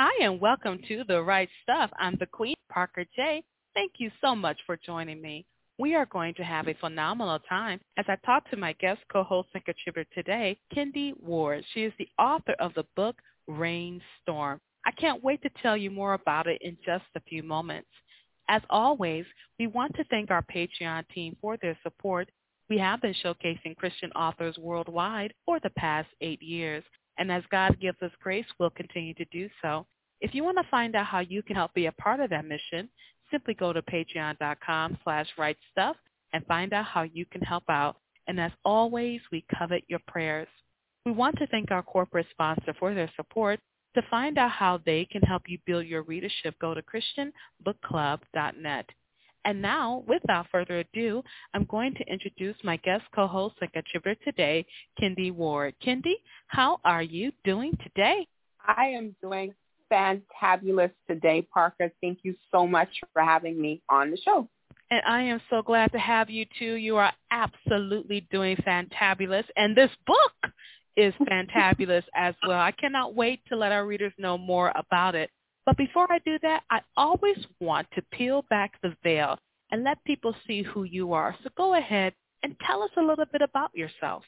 Hi, and welcome to The Write Stuff. I'm the Queen, Parker J. Thank you so much for joining me. We are going to have a phenomenal time as I talk to my guest co-host and contributor today, Kendy Ward. She is the author of the book Reign Storm. I can't wait to tell you more about it in just a few moments. As always, we want to thank our Patreon team for their support. We have been showcasing Christian authors worldwide for the past eight years. And as God gives us grace, we'll continue to do so. If you want to find out how you can help be a part of that mission, simply go to patreon.com slash writestuff and find out how you can help out. And as always, we covet your prayers. We want to thank our corporate sponsor for their support. To find out how they can help you build your readership, go to christianbookclub.net. And now, without further ado, I'm going to introduce my guest co-host and contributor today, Kendy Ward. Kendy, how are you doing today? I am doing fantabulous today, Parker. Thank you so much for having me on the show. And I am so glad to have you too. You are absolutely doing fantabulous. And this book is fantabulous as well. I cannot wait to let our readers know more about it. But before I do that, I always want to peel back the veil and let people see who you are. So go ahead and tell us a little bit about yourself.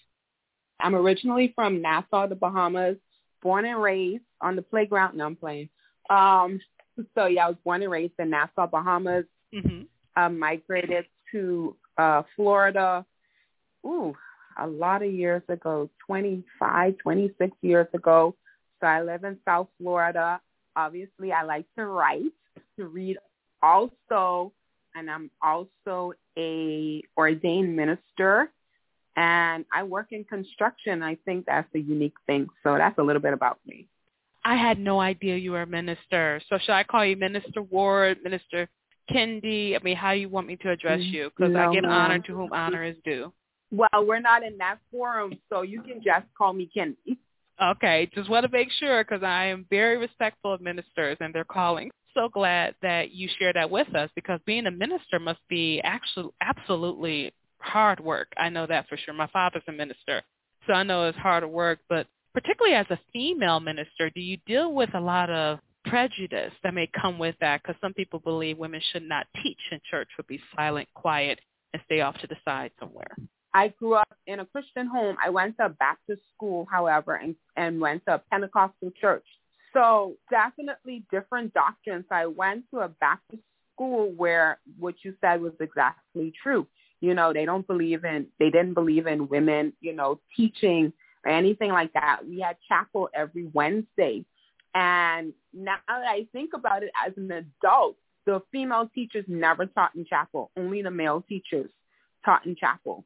I'm originally from Nassau, the Bahamas, born and raised on the playground. No, I'm playing. Um, so yeah, I was born and raised in Nassau, Bahamas. Mm-hmm. Uh, migrated to uh, Florida. Ooh, a lot of years ago, 25, 26 years ago. So I live in South Florida obviously I like to write, to read also, and I'm also a ordained minister and I work in construction. I think that's a unique thing. So that's a little bit about me. I had no idea you were a minister. So should I call you Minister Ward, Minister Kendy? I mean, how do you want me to address you? Because no, I give honor to whom honor is due. Well, we're not in that forum, so you can just call me Kendy. Okay, just want to make sure because I am very respectful of ministers and their calling. So glad that you share that with us because being a minister must be actually absolutely hard work. I know that for sure. My father's a minister, so I know it's hard work. But particularly as a female minister, do you deal with a lot of prejudice that may come with that? Because some people believe women should not teach in church, but be silent, quiet, and stay off to the side somewhere. I grew up in a Christian home. I went to a Baptist school, however, and, and went to a Pentecostal church. So definitely different doctrines. I went to a Baptist school where what you said was exactly true. You know, they don't believe in, they didn't believe in women, you know, teaching or anything like that. We had chapel every Wednesday. And now that I think about it as an adult, the female teachers never taught in chapel. Only the male teachers taught in chapel.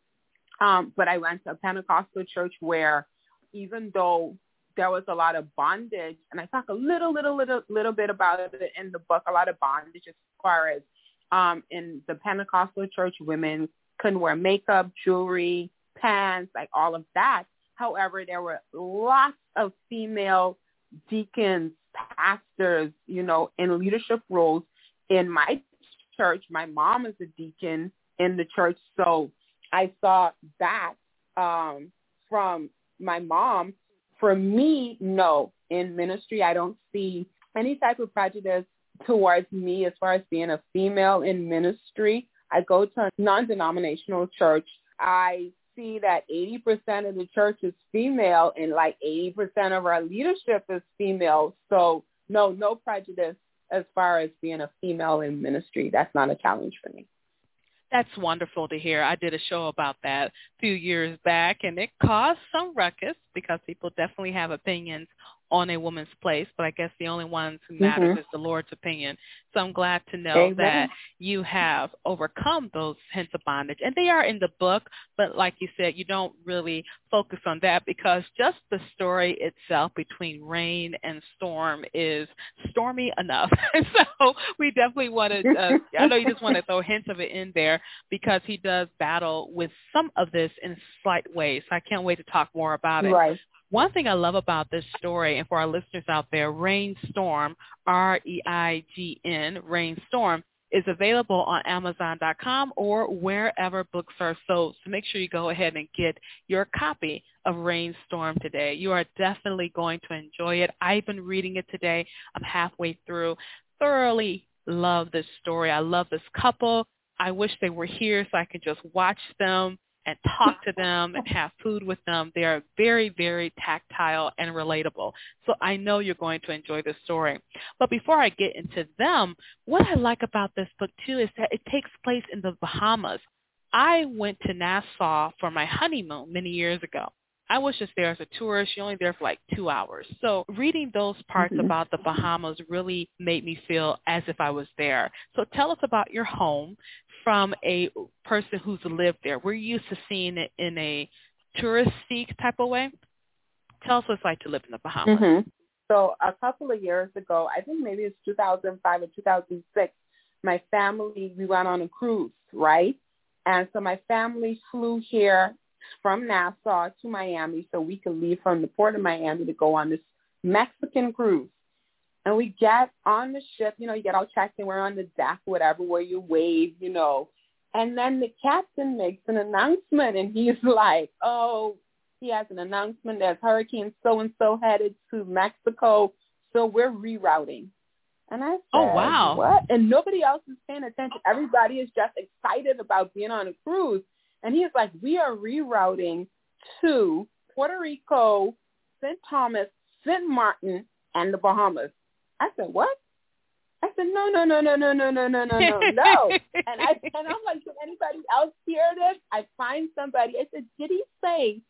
Um, but I went to a Pentecostal church where even though there was a lot of bondage, and I talk a little, little, little, little bit about it in the book, a lot of bondage as far as um, in the Pentecostal church, women couldn't wear makeup, jewelry, pants, like all of that. However, there were lots of female deacons, pastors, you know, in leadership roles in my church. My mom is a deacon in the church, so I saw that um, from my mom. For me, no. In ministry, I don't see any type of prejudice towards me as far as being a female in ministry. I go to a non-denominational church. I see that 80% of the church is female and like 80% of our leadership is female. So no, no prejudice as far as being a female in ministry. That's not a challenge for me. That's wonderful to hear. I did a show about that a few years back, and it caused some ruckus because people definitely have opinions on a woman's place, but I guess the only ones who matters mm-hmm. is the Lord's opinion. So I'm glad to know Amen. that you have overcome those hints of bondage. And they are in the book, but like you said, you don't really focus on that because just the story itself between Reign and storm is stormy enough. so we definitely want to, uh, I know you just want to throw hints of it in there because he does battle with some of this in slight ways. So I can't wait to talk more about it. Right. One thing I love about this story, and for our listeners out there, Reign Storm, R-E-I-G-N, Reign Storm, is available on Amazon.com or wherever books are sold. So make sure you go ahead and get your copy of Reign Storm today. You are definitely going to enjoy it. I've been reading it today. I'm halfway through. Thoroughly love this story. I love this couple. I wish they were here so I could just watch them and talk to them and have food with them. They are very, very tactile and relatable. So I know you're going to enjoy this story. But before I get into them, what I like about this book too is that it takes place in the Bahamas. I went to Nassau for my honeymoon many years ago. I was just there as a tourist. You're only there for like two hours. So reading those parts mm-hmm. about the Bahamas really made me feel as if I was there. So tell us about your home from a person who's lived there. We're used to seeing it in a touristy type of way. Tell us what it's like to live in the Bahamas. Mm-hmm. So a couple of years ago, I think maybe it's 2005 or 2006, my family, we went on a cruise, right? And so my family flew here from Nassau to Miami so we could leave from the port of Miami to go on this Mexican cruise. And we get on the ship, you know, you get all checked in, we're on the deck, whatever, where you wave, you know. And then the captain makes an announcement and he's like, oh, he has an announcement that Hurricane so-and-so headed to Mexico, so we're rerouting. And I oh, said, oh, wow. what? And nobody else is paying attention. Everybody is just excited about being on a cruise. And he's like, we are rerouting to Puerto Rico, St. Thomas, St. Martin, and the Bahamas. I said, what? I said, no, no, no, no, no, no, no, no, no, no, no. and I and I'm like, did anybody else hear this? I find somebody. I said, did he say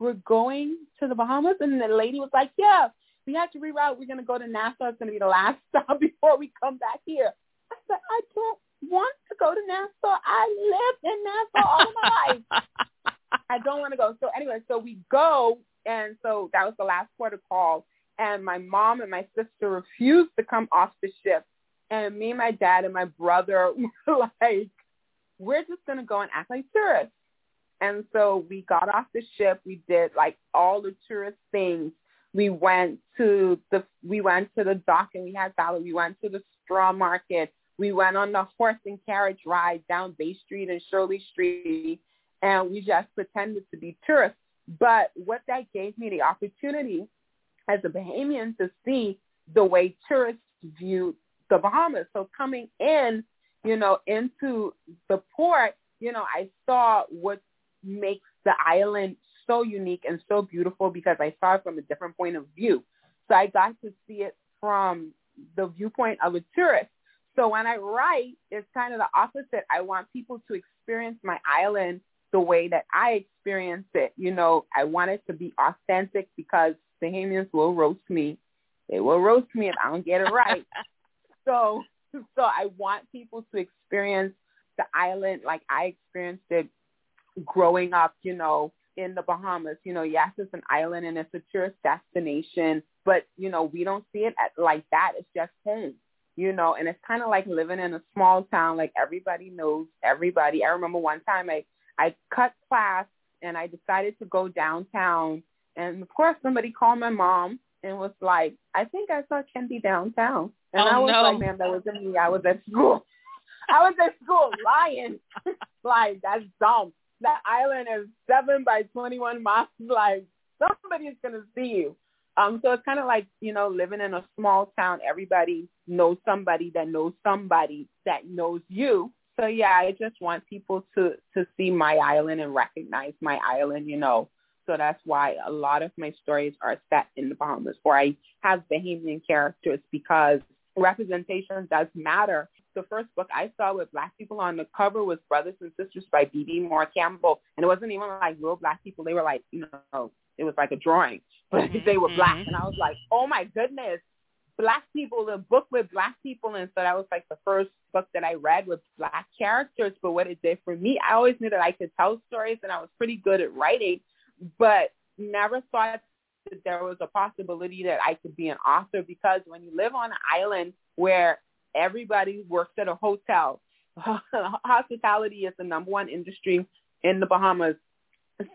we're going to the Bahamas? And the lady was like, yeah, we had to reroute. We're going to go to Nassau. It's going to be the last stop before we come back here. I said, I don't want to go to Nassau. I lived in Nassau all my life. I don't want to go. So anyway, so we go, and so that was the last port of call. And my mom and my sister refused to come off the ship. And me and my dad and my brother were like, we're just going to go and act like tourists. And so we got off the ship. We did like all the tourist things. We went to the we went to the dock and we had salad. We went to the straw market. We went on the horse and carriage ride down Bay Street and Shirley Street, and we just pretended to be tourists. But what that gave me the opportunity as a Bahamian to see the way tourists view the Bahamas. So coming in, you know, into the port, you know, I saw what makes the island so unique and so beautiful because I saw it from a different point of view. So I got to see it from the viewpoint of a tourist. So when I write, it's kind of the opposite. I want people to experience my island the way that I experience it. You know, I want it to be authentic because Bahamians will roast me. They will roast me if I don't get it right. so, so I want people to experience the island like I experienced it growing up. You know, in the Bahamas. You know, yes, it's an island and it's a tourist destination, but you know, we don't see it at, like that. It's just home you know, and it's kind of like living in a small town. Like everybody knows everybody. I remember one time I I cut class and I decided to go downtown, and of course somebody called my mom and was like, "I think I saw Kendy downtown," and oh, I was no. like, "Man, that wasn't me. I was at school. I was at school lying. like that's dumb. That island is seven by twenty-one miles. Like somebody's gonna see you." Um, so it's kind of like, you know, living in a small town. Everybody knows somebody that knows somebody that knows you. So yeah, I just want people to, to see my island and recognize my island, you know. So that's why a lot of my stories are set in the Bahamas or I have Bahamian characters because representation does matter. The first book I saw with black people on the cover was Brothers and Sisters by Bebe Moore Campbell. And it wasn't even like real black people. They were like, you know, it was like a drawing, but mm-hmm. they were black, mm-hmm. and I was like, oh my goodness, black people, the book with black people, and so that was like the first book that I read with black characters. But what it did for me, I always knew that I could tell stories, and I was pretty good at writing, but never thought that there was a possibility that I could be an author because when you live on an island where everybody works at a hotel, hospitality is the number one industry in the Bahamas.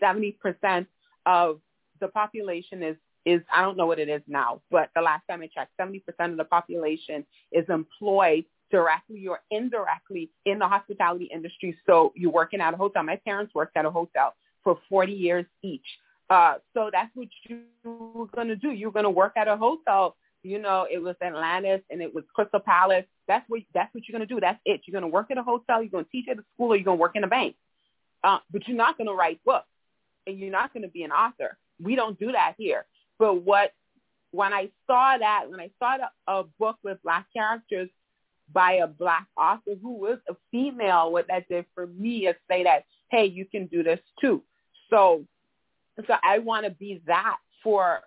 70% of the population is is I don't know what it is now, but the last time I checked, 70% of the population is employed directly or indirectly in the hospitality industry. So you're working at a hotel. My parents worked at a hotel for 40 years each. Uh, so that's what you were going to do. You're going to work at a hotel. You know, it was Atlantis and it was Crystal Palace. That's what that's what you're going to do. That's it. You're going to work at a hotel. You're going to teach at a school, or you're going to work in a bank. Uh, but you're not going to write books, and you're not going to be an author. We don't do that here. But what when I saw that, when I saw the, a book with black characters by a black author who was a female, what that did for me is say that, hey, you can do this too. So so I want to be that for,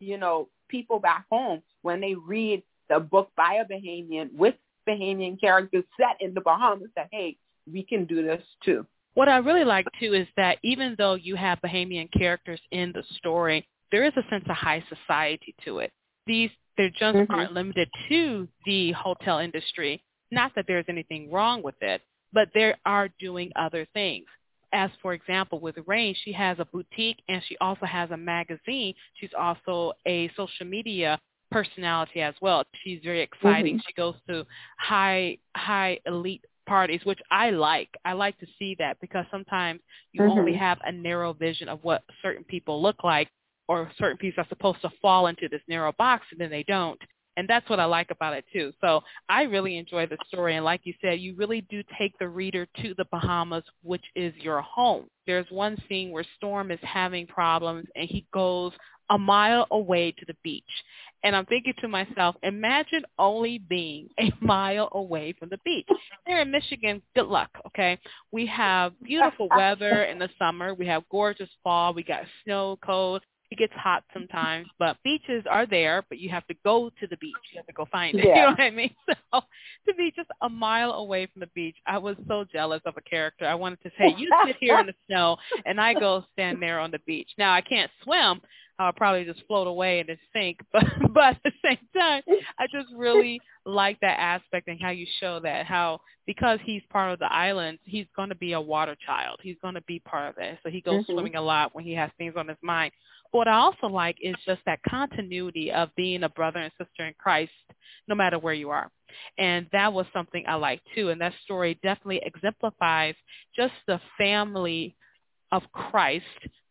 you know, people back home when they read the book by a Bahamian with Bahamian characters set in the Bahamas that, hey, we can do this too. What I really like too is that even though you have Bahamian characters in the story, there is a sense of high society to it. These they just mm-hmm. aren't limited to the hotel industry. Not that there's anything wrong with it, but they are doing other things as for example with Reign, she has a boutique and she also has a magazine. She's also a social media personality as well. She's very exciting. Mm-hmm. She goes to high high elite parties, which I like. I like to see that because sometimes you mm-hmm. only have a narrow vision of what certain people look like or certain people are supposed to fall into this narrow box and then they don't and that's what I like about it too. So I really enjoy the story, and like you said, you really do take the reader to the Bahamas, which is your home. There's one scene where Storm is having problems, and he goes a mile away to the beach. And I'm thinking to myself, imagine only being a mile away from the beach. Here in Michigan, good luck, okay? We have beautiful weather in the summer. We have gorgeous fall. We got snow, cold it gets hot sometimes, but beaches are there, but you have to go to the beach. You have to go find it. Yeah. You know what I mean? So to be just a mile away from the beach, I was so jealous of a character. I wanted to say, you sit here in the snow and I go stand there on the beach. Now I can't swim. I'll probably just float away and just sink. But but at the same time, I just really like that aspect and how you show that how because he's part of the island, he's going to be a water child. He's going to be part of it. So he goes mm-hmm. swimming a lot when he has things on his mind. What I also like is just that continuity of being a brother and sister in Christ, no matter where you are. And that was something I liked too. And that story definitely exemplifies just the family of Christ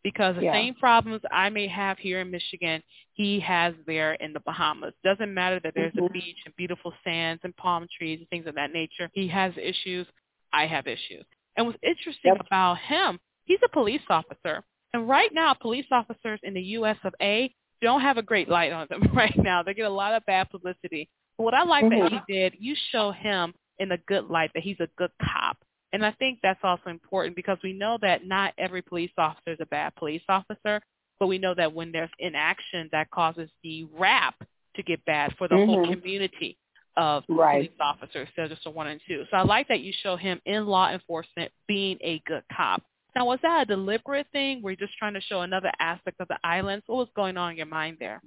because the yeah. same problems I may have here in Michigan, he has there in the Bahamas. Doesn't matter that there's mm-hmm. a beach and beautiful sands and palm trees and things of that nature. He has issues. I have issues. And what's interesting yep. about him, he's a police officer. And right now, police officers in the U.S. of A. don't have a great light on them right now. They get a lot of bad publicity. But what I like mm-hmm. that he did, you show him in a good light that he's a good cop. And I think that's also important because we know that not every police officer is a bad police officer, but we know that when there's inaction, that causes the rap to get bad for the mm-hmm. whole community of right. police officers, so just a one and two. So I like that you show him in law enforcement being a good cop. Now, was that a deliberate thing? Were you just trying to show another aspect of the islands? What was going on in your mind there?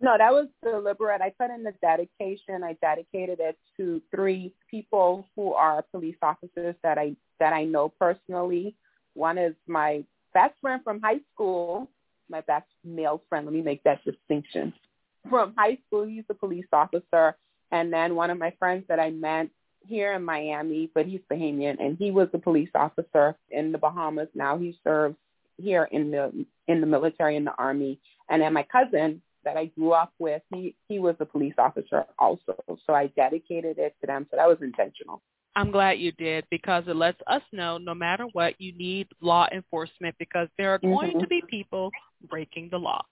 No, that was deliberate. I put in the dedication. I dedicated it to three people who are police officers that I that I know personally. One is my best friend from high school, my best male friend. Let me make that distinction. From high school, he's a police officer, and then one of my friends that I met here in Miami, but he's Bahamian, and he was a police officer in the Bahamas. Now he serves here in the in the military in the army. And then my cousin that I grew up with, he he was a police officer also. So I dedicated it to them. So that was intentional. I'm glad you did because it lets us know no matter what, you need law enforcement because there are going mm-hmm. to be people breaking the law.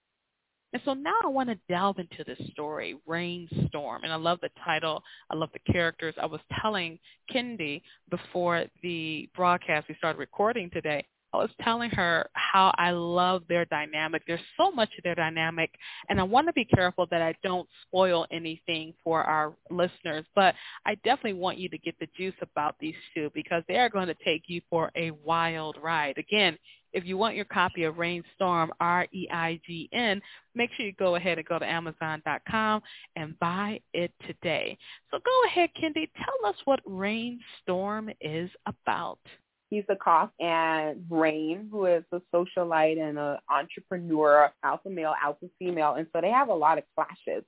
And so now I want to delve into this story, Reign Storm. And I love the title. I love the characters. I was telling Kendy before the broadcast we started recording today, I was telling her how I love their dynamic. There's so much of their dynamic, and I want to be careful that I don't spoil anything for our listeners, but I definitely want you to get the juice about these two because they are going to take you for a wild ride. Again, if you want your copy of Reign Storm, R-E-I-G-N, make sure you go ahead and go to Amazon.com and buy it today. So go ahead, Kendy, tell us what Reign Storm is about. He's a cop, and Reign, who is a socialite and an entrepreneur, alpha male, alpha female, and so they have a lot of clashes.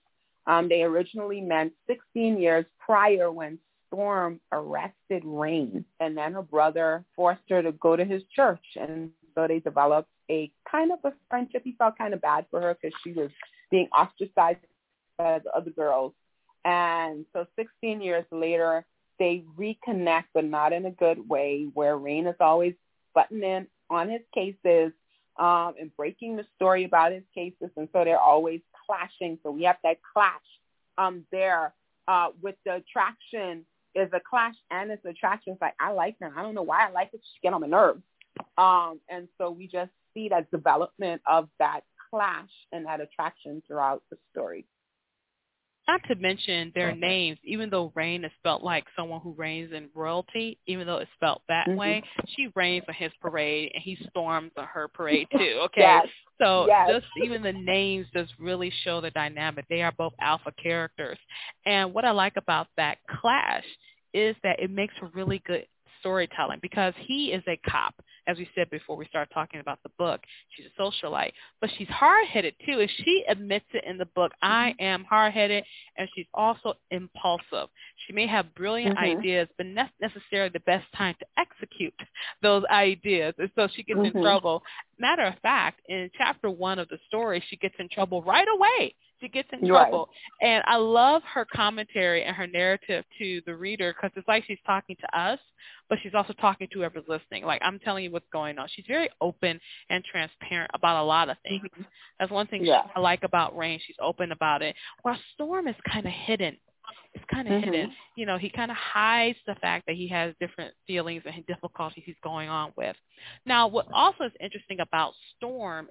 Um, they originally met 16 years prior when Storm arrested Reign, and then her brother forced her to go to his church, and so they developed a kind of a friendship. He felt kind of bad for her because she was being ostracized by the other girls. And so 16 years later, they reconnect, but not in a good way, where Reign is always butting in on his cases um, and breaking the story about his cases, and so they're always clashing. So we have that clash um, there uh, with the attraction is a clash and it's attraction. It's like I like her. I don't know why I like it. She get on my nerves. Um, and so we just see that development of that clash and that attraction throughout the story. Not to mention their okay. names, even though Reign is spelled like someone who reigns in royalty, even though it's spelled that mm-hmm. way, she reigns on his parade and he storms on her parade too. Okay. yes. So yes. just even the names just really show the dynamic. They are both alpha characters. And what I like about that clash is that it makes a really good storytelling because he is a cop, as we said before we start talking about the book. She's a socialite, but she's hard-headed too. And she admits it in the book, I mm-hmm. am hard-headed, and she's also impulsive. She may have brilliant mm-hmm. ideas, but not necessarily the best time to execute those ideas. And so she gets mm-hmm. in trouble. Matter of fact, in chapter one of the story, she gets in trouble right away she gets in trouble. Right. And I love her commentary and her narrative to the reader because it's like she's talking to us, but she's also talking to whoever's listening. Like I'm telling you what's going on. She's very open and transparent about a lot of things. Mm-hmm. That's one thing yeah. I like about Reign. She's open about it. While Storm is kind of hidden. It's kind of mm-hmm. hidden. You know, he kind of hides the fact that he has different feelings and difficulties he's going on with. Now, what also is interesting about Storm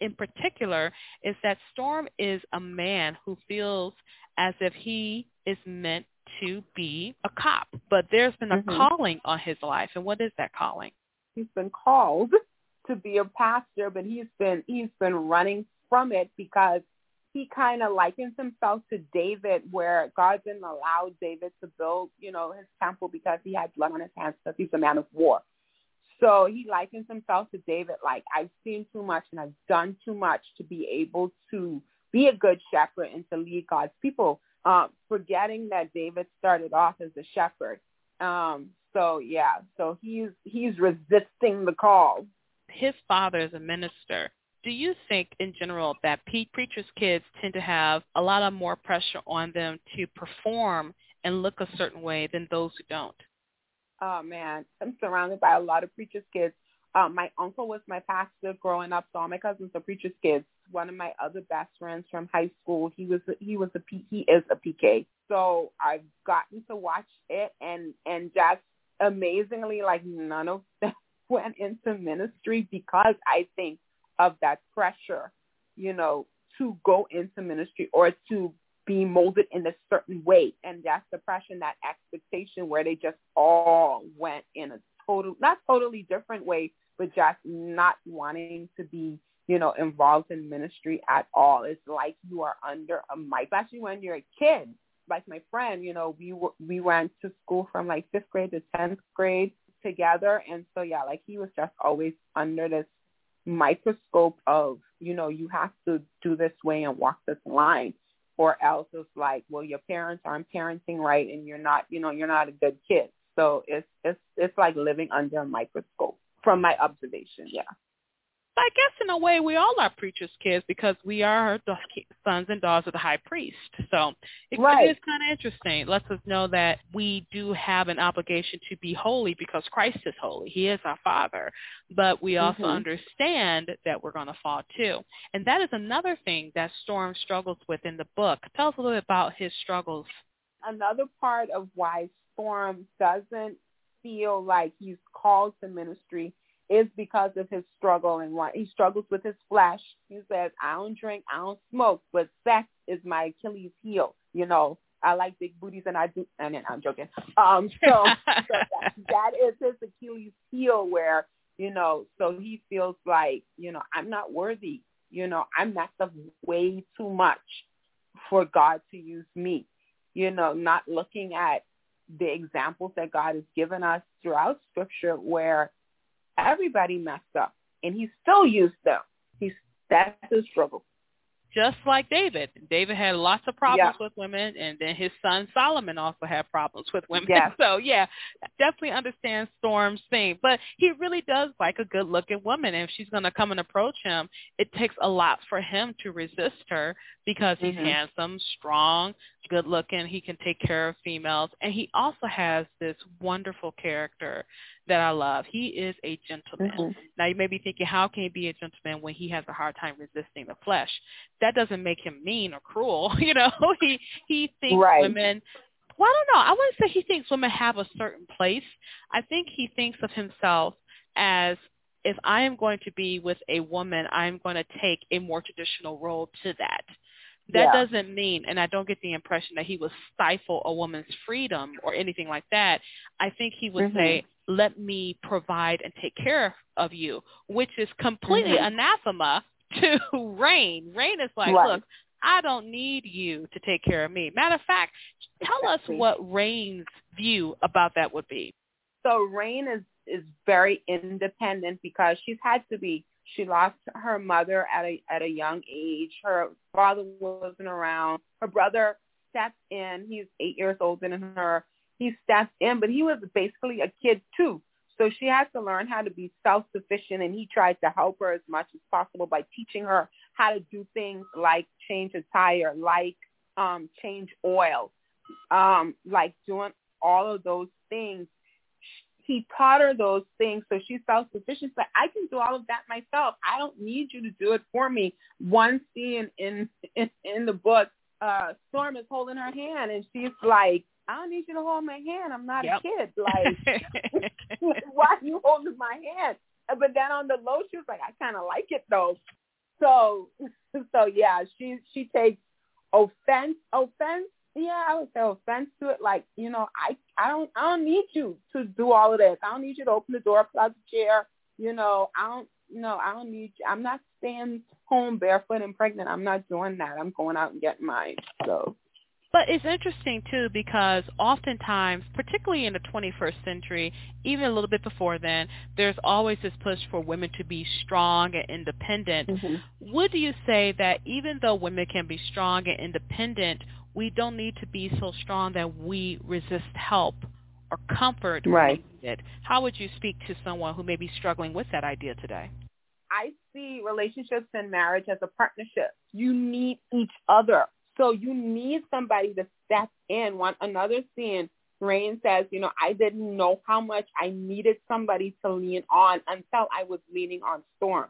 in particular is that Storm is a man who feels as if he is meant to be a cop, but there's been a mm-hmm. calling on his life. And what is that calling? He's been called to be a pastor, but he's been he's been running from it because he kind of likens himself to David, where God didn't allow David to build, you know, his temple because he had blood on his hands because he's a man of war. So he likens himself to David, like I've seen too much and I've done too much to be able to be a good shepherd and to lead God's people, um, forgetting that David started off as a shepherd. Um, so yeah, so he's he's resisting the call. His father is a minister. Do you think in general that preachers' kids tend to have a lot of more pressure on them to perform and look a certain way than those who don't? oh man, I'm surrounded by a lot of preachers' kids. Um, my uncle was my pastor growing up, so all my cousins are preachers' kids. One of my other best friends from high school, he was he was a P, he is a PK. So I've gotten to watch it, and and just amazingly, like none of them went into ministry because I think of that pressure, you know, to go into ministry or to be molded in a certain way. And that's depression, that expectation where they just all went in a total, not totally different way, but just not wanting to be, you know, involved in ministry at all. It's like you are under a mic, especially when you're a kid. Like my friend, you know, we we went to school from like fifth grade to tenth grade together, and so yeah, like he was just always under this microscope of, you know, you have to do this way and walk this line or else it's like, well, your parents aren't parenting right, and you're not, you know, you're not a good kid. So it's it's it's like living under a microscope from my observation. Yeah. I guess in a way we all are preachers' kids because we are the sons and daughters of the high priest. So it, right. is kind of interesting. It lets us know that we do have an obligation to be holy because Christ is holy. He is our Father. But we also mm-hmm. understand that we're going to fall too. And that is another thing that Storm struggles with in the book. Tell us a little bit about his struggles. Another part of why Storm doesn't feel like he's called to ministry is because of his struggle and why he struggles with his flesh. He says, I don't drink, I don't smoke, but sex is my Achilles heel. You know, I like big booties and I do, and then I'm joking. Um, so, so that, that is his Achilles heel where, you know, so he feels like, you know, I'm not worthy. You know, I'm messed up way too much for God to use me. You know, not looking at the examples that God has given us throughout scripture where Everybody messed up, and he still used them. He's that's his struggle. just like David. David had lots of problems Yeah. with women, and then his son Solomon also had problems with women. Yes. So yeah, definitely understand Storm's thing. But he really does like a good-looking woman, and if she's going to come and approach him, it takes a lot for him to resist her because he's Mhm. handsome, strong, good-looking. He can take care of females, and he also has this wonderful character that I love. He is a gentleman. Mhm. Now you may be thinking, how can he be a gentleman when he has a hard time resisting the flesh? That doesn't make him mean or cruel. You know, he he thinks Right. women. Well, I don't know. I wouldn't say he thinks women have a certain place. I think he thinks of himself as if I am going to be with a woman, I am going to take a more traditional role to that. That Yeah. doesn't mean, and I don't get the impression that he would stifle a woman's freedom or anything like that. I think he would Mhm. say, let me provide and take care of you, which is completely Mhm. anathema to Reign. Reign is like, Right. look, I don't need you to take care of me. Matter of fact, tell Exactly. us what Reign's view about that would be. So Reign is is very independent because she's had to be. She lost her mother at a at a young age. Her father wasn't around. Her brother stepped in. He's eight years older than her. He stepped in, but he was basically a kid too. So she has to learn how to be self-sufficient, and he tried to help her as much as possible by teaching her how to do things like change a tire, like um, change oil, um, like doing all of those things he taught her those things so she's self-sufficient. But I can do all of that myself. I don't need you to do it for me. One scene in in, in the book, uh, Storm is holding her hand and she's like, I don't need you to hold my hand. I'm not Yep. a kid. Like, why are you holding my hand? But then on the low, she was like, I kind of like it though. So, so yeah, she she takes offense offense yeah, I would say offense to it. Like, you know, I I don't I don't need you to do all of this. I don't need you to open the door, pull out the chair. You know, I don't no, I don't need you. I'm not staying home barefoot and pregnant. I'm not doing that. I'm going out and getting mine. So But it's interesting too because oftentimes, particularly in the 21st century, even a little bit before then, there's always this push for women to be strong and independent. Mm-hmm. Would you say that even though women can be strong and independent, we don't need to be so strong that we resist help or comfort Right. How would you speak to someone who may be struggling with that idea today? I see relationships and marriage as a partnership. You need each other. So you need somebody to step in. One another scene, Reign says, you know, I didn't know how much I needed somebody to lean on until I was leaning on Storm.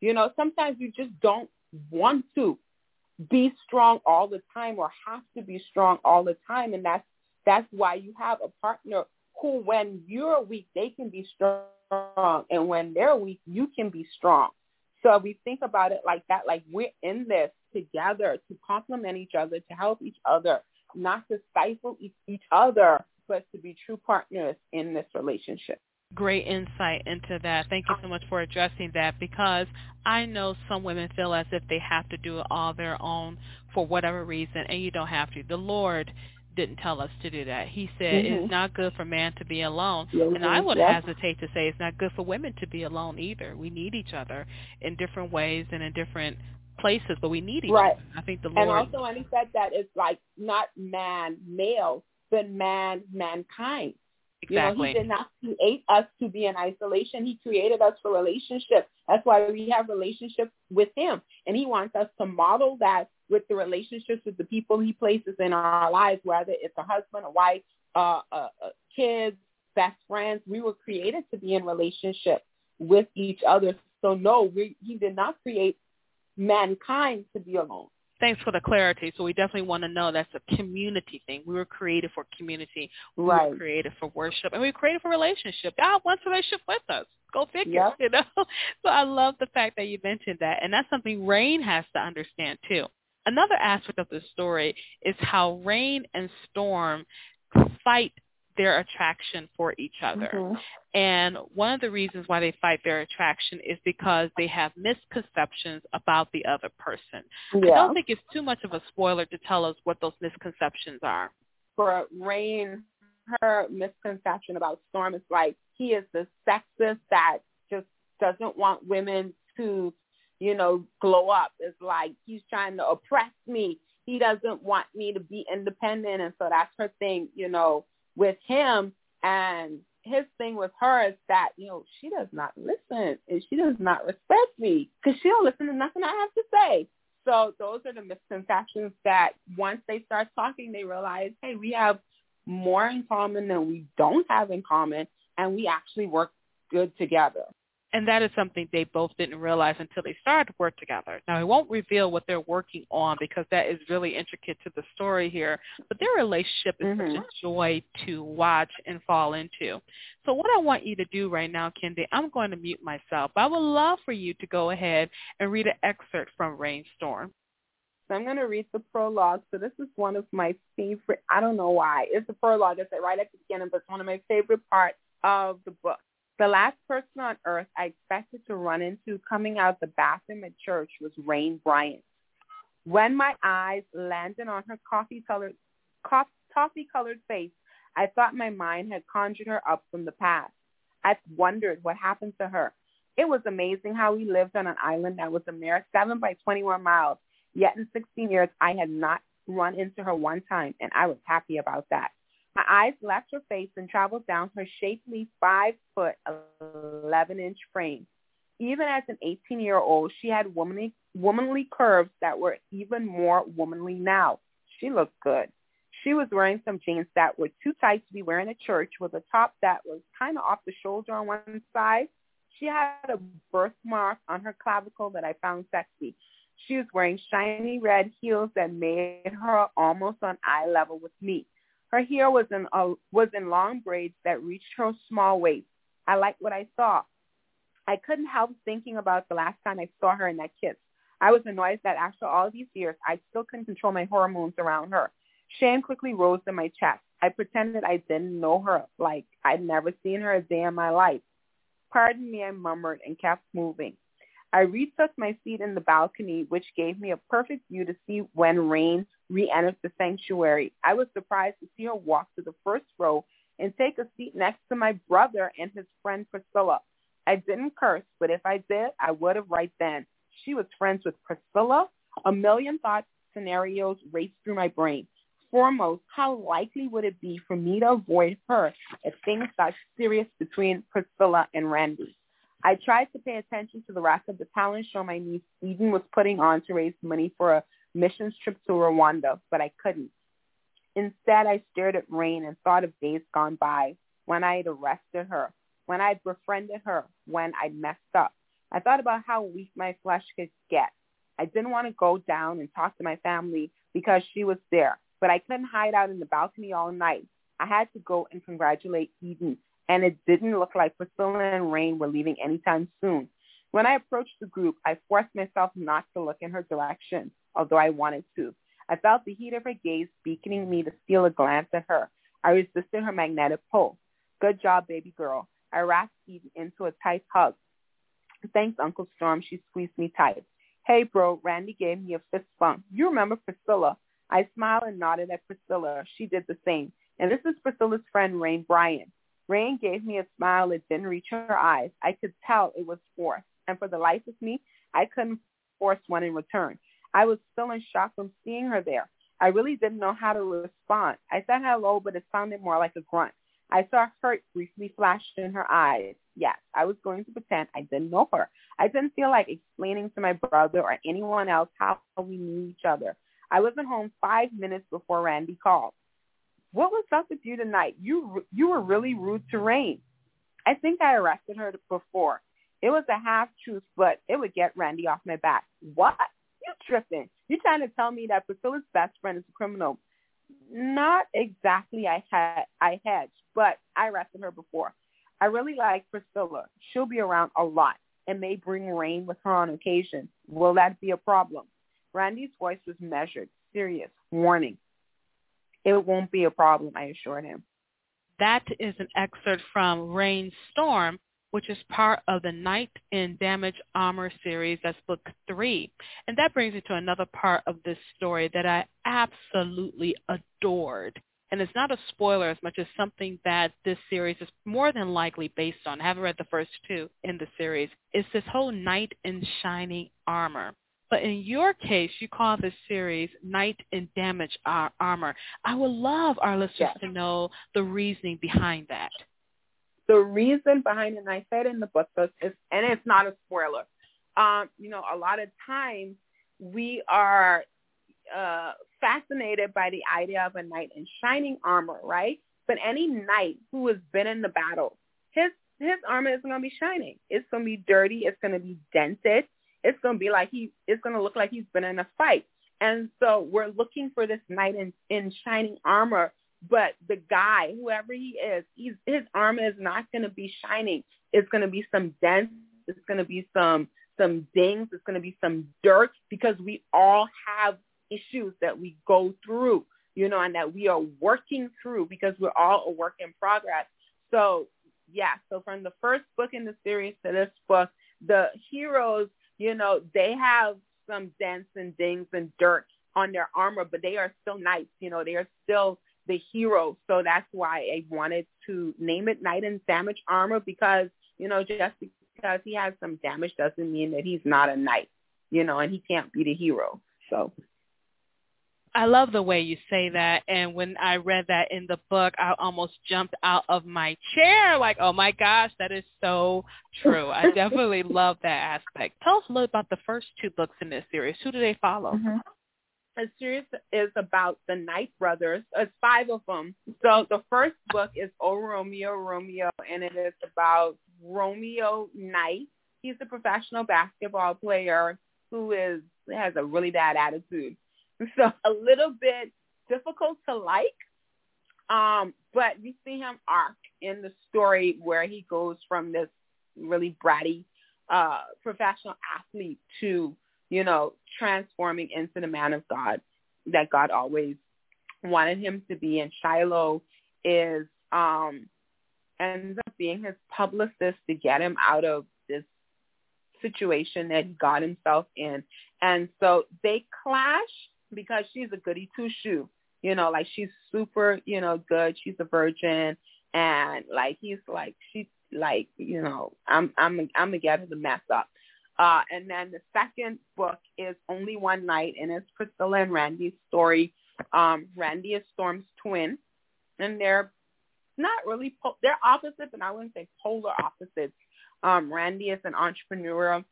You know, sometimes you just don't want to be strong all the time or have to be strong all the time. And that's that's why you have a partner who when you're weak, they can be strong. And when they're weak, you can be strong. So if we think about it like that, like we're in this together to complement each other, to help each other, not to stifle each, each other, but to be true partners in this relationship. Great insight into that. Thank you so much for addressing that because I know some women feel as if they have to do it all their own for whatever reason, and you don't have to. The Lord didn't tell us to do that. He said Mhm. it's not good for man to be alone. Mhm, And I would yeah. hesitate to say it's not good for women to be alone either. We need each other in different ways and in different places, but we need each Right. other. I think the Lord And also when he said that it's like not man, male, but man, mankind. You know, exactly. he did not create us to be in isolation. He created us for relationship. That's why we have relationships with him. And he wants us to model that with the relationships with the people he places in our lives, whether it's a husband, a wife, uh, uh, uh, kids, best friends. We were created to be in relationship with each other. So no, we, he did not create mankind to be alone. Thanks for the clarity. So we definitely want to know that's a community thing. We were created for community. We Right. were created for worship, and we were created for relationship. God wants a relationship with us. Go figure, Yep. you know. So I love the fact that you mentioned that, and that's something Reign has to understand too. Another aspect of the story is how Reign and Storm fight their attraction for each other. Mhm. And one of the reasons why they fight their attraction is because they have misconceptions about the other person. I don't think it's too much of a spoiler to tell us what those misconceptions are. for Reign, her misconception about Storm is like he is the sexist that just doesn't want women to you know, glow up. It's like he's trying to oppress me. He doesn't want me to be independent. And so that's her thing, you know, with him. And his thing with her is that, you know, she does not listen and she does not respect me because she don't listen to nothing I have to say. So those are the misconceptions that once they start talking, they realize, hey, we have more in common than we don't have in common, and we actually work good together. And that is something they both didn't realize until they started to work together. Now, I won't reveal what they're working on because that is really intricate to the story here, but their relationship is mm-hmm. such a joy to watch and fall into. So what I want you to do right now, Kendy, I'm going to mute myself. I would love for you to go ahead and read an excerpt from Reign Storm. So I'm going to read the prologue. So this is one of my favorite, I don't know why. It's the prologue. It's right at the beginning, but it's one of my favorite parts of the book. The last person on earth I expected to run into coming out the bathroom at church was Reign Bryant. When my eyes landed on her coffee-colored, coffee-colored face, I thought my mind had conjured her up from the past. I wondered what happened to her. It was amazing how we lived on an island that was a mere 7 by 21 miles. Yet in 16 years, I had not run into her one time, and I was happy about that. My eyes left her face and traveled down her shapely five foot, 11 inch frame. Even as an 18 year old, she had womanly, womanly curves that were even more womanly now. She looked good. She was wearing some jeans that were too tight to be wearing at church with a top that was kind of off the shoulder on one side. She had a birthmark on her clavicle that I found sexy. She was wearing shiny red heels that made her almost on eye level with me. Her hair was in a, was in long braids that reached her small waist. I liked what I saw. I couldn't help thinking about the last time I saw her in that kiss. I was annoyed that after all these years, I still couldn't control my hormones around her. Shame quickly rose in my chest. I pretended I didn't know her, like I'd never seen her a day in my life. Pardon me, I murmured and kept moving. I retook my seat in the balcony, which gave me a perfect view to see when Reign re-entered the sanctuary. I was surprised to see her walk to the first row and take a seat next to my brother and his friend Priscilla. I didn't curse, but if I did, I would have right then. She was friends with Priscilla. A million thought scenarios raced through my brain. Foremost, how likely would it be for me to avoid her if things got serious between Priscilla and Randy? I tried to pay attention to the rest of the talent show my niece Eden was putting on to raise money for a missions trip to Rwanda, but I couldn't. Instead, I stared at Reign and thought of days gone by when I had arrested her, when I'd befriended her, when I'd messed up. I thought about how weak my flesh could get. I didn't want to go down and talk to my family because she was there, but I couldn't hide out in the balcony all night. I had to go and congratulate Eden and it didn't look like Priscilla and Reign were leaving anytime soon. When I approached the group, I forced myself not to look in her direction, although I wanted to. I felt the heat of her gaze beaconing me to steal a glance at her. I resisted her magnetic pull. Good job, baby girl. I wrapped Eden into a tight hug. Thanks, Uncle Storm. She squeezed me tight. Hey, bro, Randy gave me a fist bump. You remember Priscilla? I smiled and nodded at Priscilla. She did the same. And this is Priscilla's friend, Reign Bryant. Reign gave me a smile that didn't reach her eyes. I could tell it was forced, and for the life of me, I couldn't force one in return. I was still in shock from seeing her there. I really didn't know how to respond. I said hello, but it sounded more like a grunt. I saw hurt briefly flash in her eyes. Yes, I was going to pretend I didn't know her. I didn't feel like explaining to my brother or anyone else how we knew each other. I wasn't home five minutes before Randy called. What was up with you tonight? You you were really rude to Reign. I think I arrested her before. It was a half truth, but it would get Randy off my back. What? You tripping? You trying to tell me that Priscilla's best friend is a criminal? Not exactly. I had I hedged, but I arrested her before. I really like Priscilla. She'll be around a lot and may bring Reign with her on occasion. Will that be a problem? Randy's voice was measured, serious, warning. It won't be a problem, I assured him. That is an excerpt from Reign Storm, which is part of the Knight in Damage Armor series. That's book three. And that brings me to another part of this story that I absolutely adored. And it's not a spoiler as much as something that this series is more than likely based on. I haven't read the first two in the series. It's this whole knight in shining armor. But in your case, you call this series Knight in Damage Armor. I would love our listeners yes. to know the reasoning behind that. The reason behind it, and I said in the book, is, and it's not a spoiler. Um, you know, a lot of times we are uh, fascinated by the idea of a knight in shining armor, right? But any knight who has been in the battle, his his armor isn't going to be shining. It's going to be dirty. It's going to be dented. It's going to be like he. It's going to look like he's been in a fight. And so we're looking for this knight in, in shining armor. But the guy, whoever he is, he's, his armor is not going to be shining. It's going to be some dents. It's going to be some some dings. It's going to be some dirt because we all have issues that we go through, you know, and that we are working through because we're all a work in progress. So yeah, so from the first book in the series to this book, the heroes, you know, they have some dents and dings and dirt on their armor, but they are still knights, you know, they are still the hero. So that's why I wanted to name it Knight in Damage Armor because, you know, just because he has some damage doesn't mean that he's not a knight, you know, and he can't be the hero. So I love the way you say that. And when I read that in the book, I almost jumped out of my chair like, oh my gosh, that is so true. I definitely love that aspect. Tell us a little about the first two books in this series. Who do they follow? Mm-hmm. The series is about the Knight brothers. It's five of them. So the first book is Oh Romeo, Romeo, and it is about Romeo Knight. He's a professional basketball player who is has a really bad attitude so a little bit difficult to like. Um, but you see him arc in the story where he goes from this really bratty uh, professional athlete to, you know, transforming into the man of God that God always wanted him to be. And Shiloh is um, ends up being his publicist to get him out of this situation that he got himself in. And so they clash because she's a goody two shoe. You know, like she's super, you know, good. She's a virgin, and like he's like she's like, you know, I'm I'm I'm gonna get her to mess up. Uh, and then the second book is Only One Night, and it's Priscilla and Randy's story. Um, Randy is Storm's twin, and they're not really po- they're opposites, and I wouldn't say polar opposites. Um, Randy is an entrepreneur.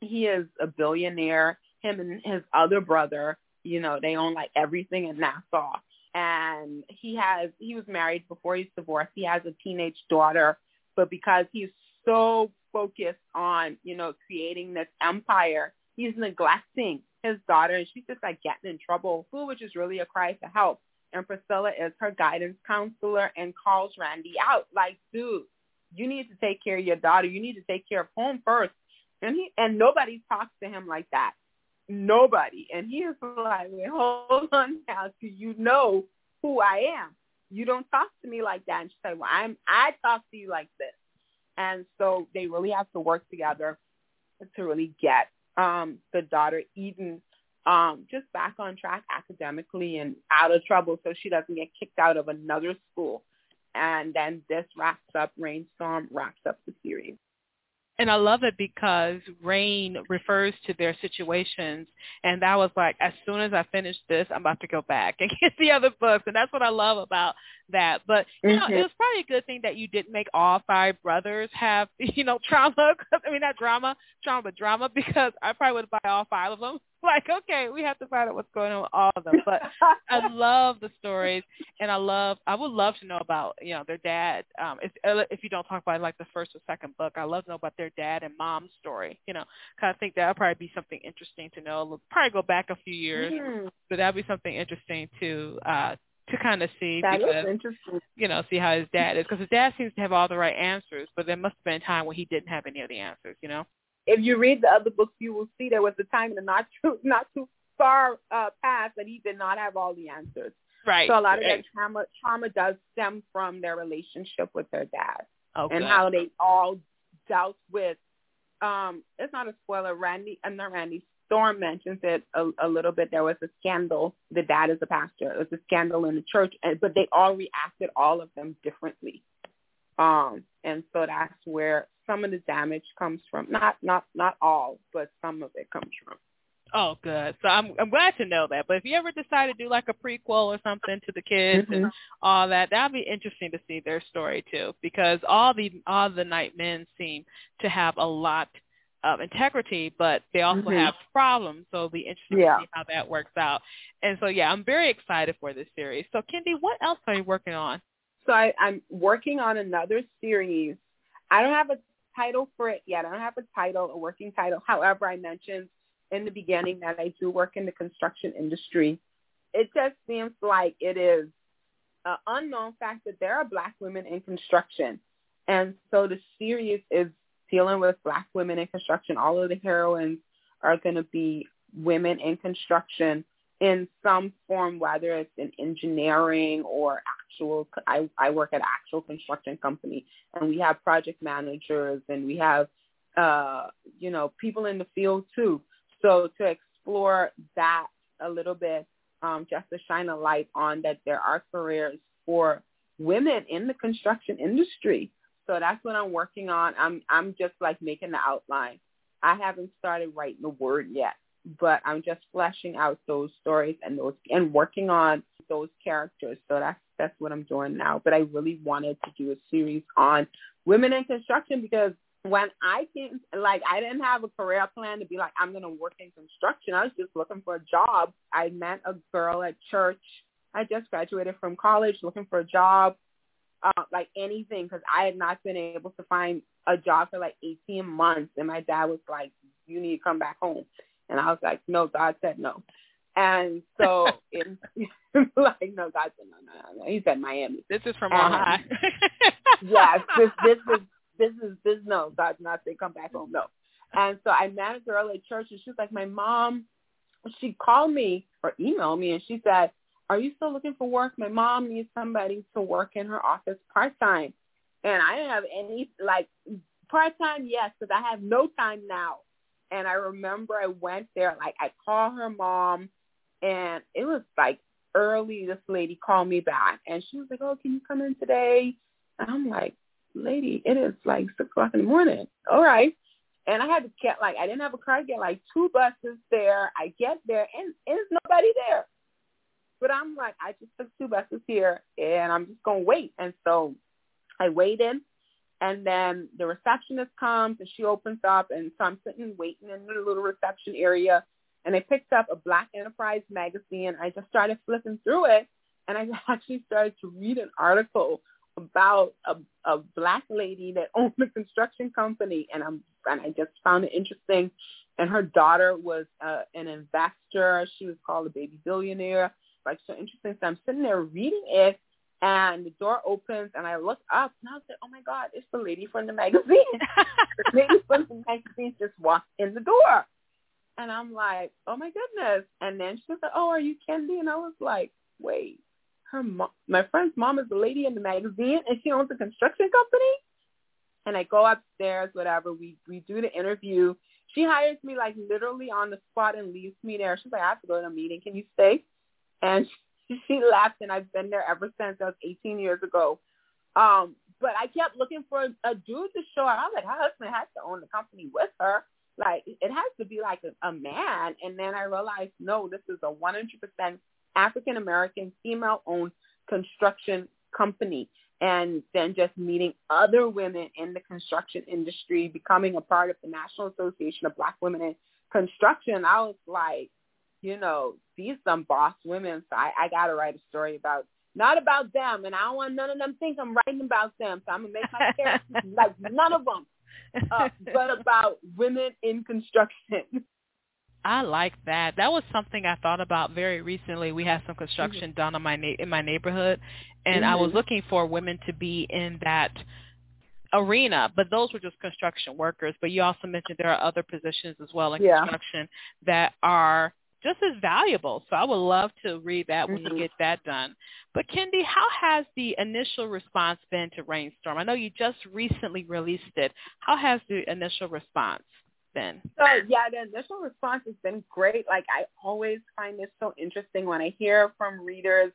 He is a billionaire. Him and his other brother you know, they own like everything in Nassau. And he has, he was married before he's divorced. He has a teenage daughter, but because he's so focused on, you know, creating this empire, he's neglecting his daughter and she's just like getting in trouble, who which is really a cry for help. And Priscilla is her guidance counselor and calls Randy out like, dude, you need to take care of your daughter. You need to take care of home first. And he and nobody talks to him like that nobody. And he is like, Wait, hold on now, do you know who I am? You don't talk to me like that. And she's like, well, I'm, I talk to you like this. And so they really have to work together to really get um, the daughter Eden um, just back on track academically and out of trouble so she doesn't get kicked out of another school. And then this wraps up, Reign Storm wraps up the series and I love it because rain refers to their situations. And that was like, as soon as I finish this, I'm about to go back and get the other books. And that's what I love about that. But, you mm-hmm. know, it was probably a good thing that you didn't make all five brothers have, you know, trauma. I mean, not drama, trauma, but drama, because I probably would buy all five of them. like, okay, we have to find out what's going on with all of them. But I love the stories, and I love. I would love to know about you know their dad. Um, if if you don't talk about like the first or second book, I love to know about their dad and mom's story. You know, because I think that would probably be something interesting to know. We'll probably go back a few years, mm. but that'd be something interesting to uh to kind of see that because, interesting. you know, see how his dad is because his dad seems to have all the right answers, but there must have been a time when he didn't have any of the answers, you know if you read the other books, you will see there was a time in the not too not too far uh, past that he did not have all the answers. Right. So a lot of right. their trauma trauma does stem from their relationship with their dad oh, and how they all dealt with. Um, it's not a spoiler. Randy, and not Randy. Storm mentions it a, a little bit. There was a scandal. The dad is a pastor. It was a scandal in the church, and, but they all reacted, all of them, differently. Um, and so that's where some of the damage comes from. Not not not all, but some of it comes from. Oh, good. So I'm I'm glad to know that. But if you ever decide to do like a prequel or something to the kids mm-hmm. and all that, that'd be interesting to see their story too, because all the all the Knight men seem to have a lot of integrity, but they also mm-hmm. have problems. So it'll be interesting yeah. to see how that works out. And so yeah, I'm very excited for this series. So Kendy, what else are you working on? So I, I'm working on another series. I don't have a title for it yet. I don't have a title, a working title. However, I mentioned in the beginning that I do work in the construction industry. It just seems like it is an unknown fact that there are black women in construction. And so the series is dealing with black women in construction. All of the heroines are going to be women in construction in some form, whether it's in engineering or actual, I, I work at actual construction company and we have project managers and we have, uh, you know, people in the field too. So to explore that a little bit, um, just to shine a light on that there are careers for women in the construction industry. So that's what I'm working on. I'm I'm just like making the outline. I haven't started writing the word yet, but I'm just fleshing out those stories and those and working on those characters. So that's that's what I'm doing now. But I really wanted to do a series on women in construction because when I came, like I didn't have a career plan to be like, I'm to work in construction. I was just looking for a job. I met a girl at church. I just graduated from college looking for a job, uh, like anything, because I had not been able to find a job for like 18 months. And my dad was like, you need to come back home. And I was like, no, God said no. And so it's like, no, God said no, no, no. He said Miami. This is from Ohio. yes, this, this is this is this no, God's not say come back home. No. And so I met a girl at church and she was like, My mom she called me or emailed me and she said, Are you still looking for work? My mom needs somebody to work in her office part time. And I didn't have any like part time, yes, because I have no time now. And I remember I went there, like I called her mom and it was like early this lady called me back and she was like, Oh, can you come in today? And I'm like, lady, it is like six o'clock in the morning. All right. And I had to get like I didn't have a car, get like two buses there. I get there and there's nobody there. But I'm like, I just took two buses here and I'm just gonna wait. And so I waited and then the receptionist comes and she opens up and so I'm sitting waiting in the little reception area and I picked up a Black Enterprise magazine. I just started flipping through it and I actually started to read an article about a, a black lady that owned a construction company, and I'm and I just found it interesting. And her daughter was uh, an investor. She was called a baby billionaire. Like so interesting. So I'm sitting there reading it, and the door opens, and I look up, and I was like, "Oh my God, it's the lady from the magazine." the lady from the magazine just walked in the door, and I'm like, "Oh my goodness!" And then she was like, "Oh, are you Kendy?" And I was like, "Wait." her mom, my friend's mom is the lady in the magazine, and she owns a construction company. And I go upstairs, whatever. We we do the interview. She hires me like literally on the spot and leaves me there. She's like, I have to go to a meeting. Can you stay? And she, she left, and I've been there ever since. That was 18 years ago. Um, but I kept looking for a, dude to show up. I was like, her husband has to own the company with her. Like, it has to be like a, a man. And then I realized, no, this is a 100% African American female owned construction company and then just meeting other women in the construction industry, becoming a part of the National Association of Black Women in Construction, I was like, you know, these some boss women. So I, I got to write a story about, not about them. And I don't want none of them think I'm writing about them. So I'm going to make my characters like none of them, uh, but about women in construction. I like that. That was something I thought about very recently. We had some construction mm-hmm. done on my na- in my neighborhood, and mm-hmm. I was mm-hmm. looking for women to be in that arena, but those were just construction workers. But you also mentioned there are other positions as well in yeah. construction that are just as valuable. So I would love to read that when mm-hmm. you get that done. But Kendy, how has the initial response been to Reign Storm? I know you just recently released it. How has the initial response? been? So yeah, the initial response has been great. Like I always find this so interesting when I hear from readers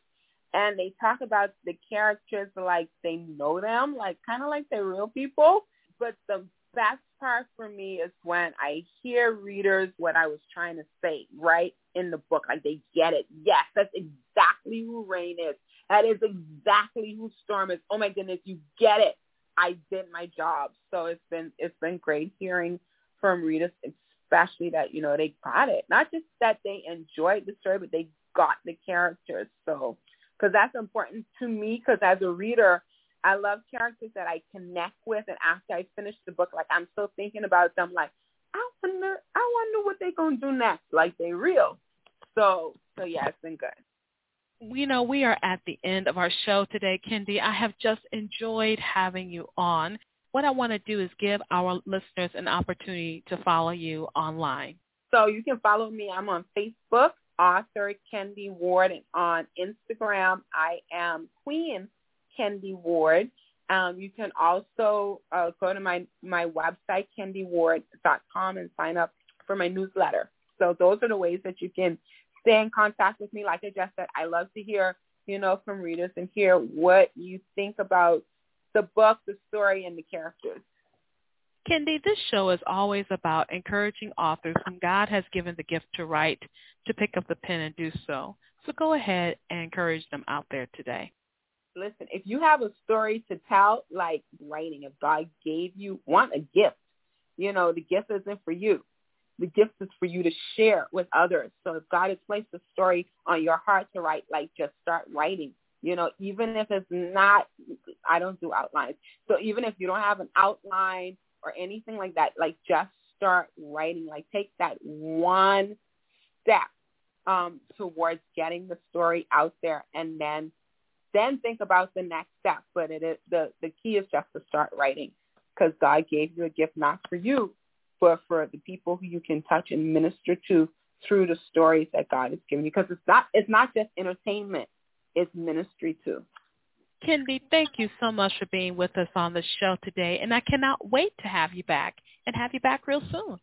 and they talk about the characters like they know them, like kind of like they're real people. But the best part for me is when I hear readers what I was trying to say right in the book. Like they get it. Yes, that's exactly who Reign is. That is exactly who Storm is. Oh my goodness, you get it. I did my job. So it's been it's been great hearing from readers, especially that you know they got it. Not just that they enjoyed the story, but they got the characters. So because that's important to me. Because as a reader, I love characters that I connect with, and after I finish the book, like I'm still thinking about them. Like I wonder, I wonder what they're gonna do next. Like they real. So so yeah, it's been good you know, we are at the end of our show today, Kendy. I have just enjoyed having you on. What I want to do is give our listeners an opportunity to follow you online. So you can follow me. I'm on Facebook, author Kendy Ward, and on Instagram, I am Queen Kendy Ward. Um, you can also uh, go to my, my website, kendyward.com, and sign up for my newsletter. So those are the ways that you can stay in contact with me. Like I just said, I love to hear, you know, from readers and hear what you think about the book, the story, and the characters. Kendy, this show is always about encouraging authors whom God has given the gift to write to pick up the pen and do so. So go ahead and encourage them out there today. Listen, if you have a story to tell, like writing, if God gave you one a gift, you know, the gift isn't for you the gift is for you to share with others. So if God has placed a story on your heart to write, like just start writing. You know, even if it's not, I don't do outlines. So even if you don't have an outline or anything like that, like just start writing. Like take that one step um, towards getting the story out there, and then then think about the next step. But it is the the key is just to start writing because God gave you a gift not for you, but for the people who you can touch and minister to through the stories that God has given you. Because it's not it's not just entertainment, it's ministry too. Kendy, thank you so much for being with us on the show today, and I cannot wait to have you back and have you back real soon.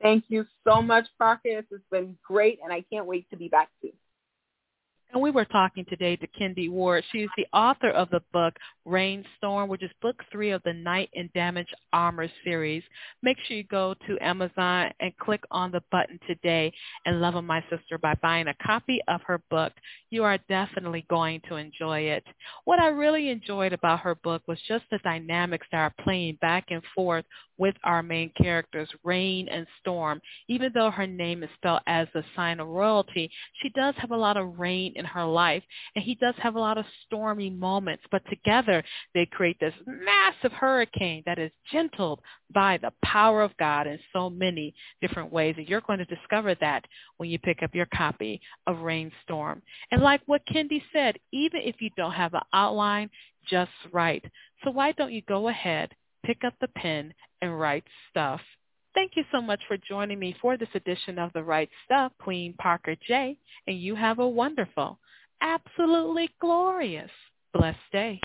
Thank you so much, Parker. This has been great, and I can't wait to be back too. And we were talking today to Kendy Ward. She's the author of the book Reign Storm, which is book three of the Knight in Damaged Armor series. Make sure you go to Amazon and click on the button today and love on my sister by buying a copy of her book. You are definitely going to enjoy it. What I really enjoyed about her book was just the dynamics that are playing back and forth with our main characters, Reign and Storm. Even though her name is spelled as the sign of royalty, she does have a lot of rain in her life, and he does have a lot of stormy moments. But together, they create this massive hurricane that is gentled by the power of God in so many different ways. And you're going to discover that when you pick up your copy of Reign Storm. And like what Kendy said, even if you don't have an outline, just write. So why don't you go ahead, pick up the pen, and Write Stuff. Thank you so much for joining me for this edition of The Write Stuff, Queen Parker J. And you have a wonderful, absolutely glorious, blessed day.